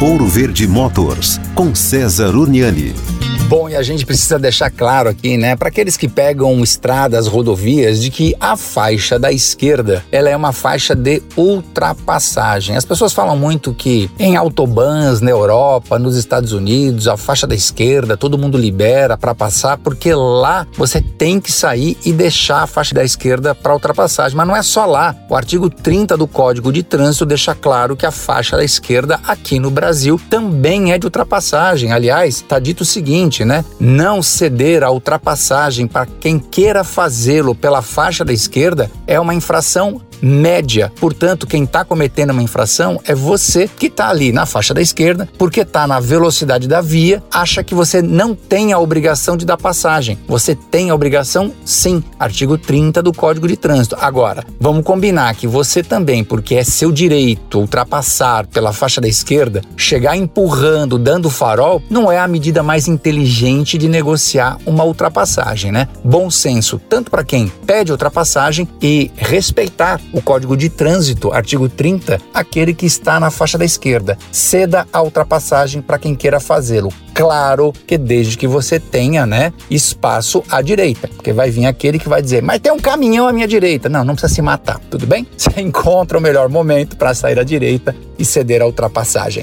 Ouro Verde Motors, com César Uniani. Bom, e a gente precisa deixar claro aqui, né, para aqueles que pegam estradas, rodovias, de que a faixa da esquerda, ela é uma faixa de ultrapassagem. As pessoas falam muito que em autobans na Europa, nos Estados Unidos, a faixa da esquerda, todo mundo libera para passar, porque lá você tem que sair e deixar a faixa da esquerda para ultrapassagem. Mas não é só lá. O artigo 30 do Código de Trânsito deixa claro que a faixa da esquerda aqui no Brasil também é de ultrapassagem. Aliás, está dito o seguinte, né? Não ceder à ultrapassagem para quem queira fazê-lo pela faixa da esquerda é uma infração média. Portanto, quem está cometendo uma infração é você que está ali na faixa da esquerda, porque está na velocidade da via, acha que você não tem a obrigação de dar passagem. Você tem a obrigação, sim. Artigo 30 do Código de Trânsito. Agora, vamos combinar que você também, porque é seu direito ultrapassar pela faixa da esquerda, chegar empurrando, dando farol, não é a medida mais inteligente de negociar uma ultrapassagem, né? Bom senso, tanto para quem pede ultrapassagem e respeitar o Código de Trânsito, artigo 30, aquele que está na faixa da esquerda. Ceda a ultrapassagem para quem queira fazê-lo. Claro que desde que você tenha, né, espaço à direita, porque vai vir aquele que vai dizer: "Mas tem um caminhão à minha direita". Não, não precisa se matar, tudo bem? Você encontra o melhor momento para sair à direita e ceder a ultrapassagem.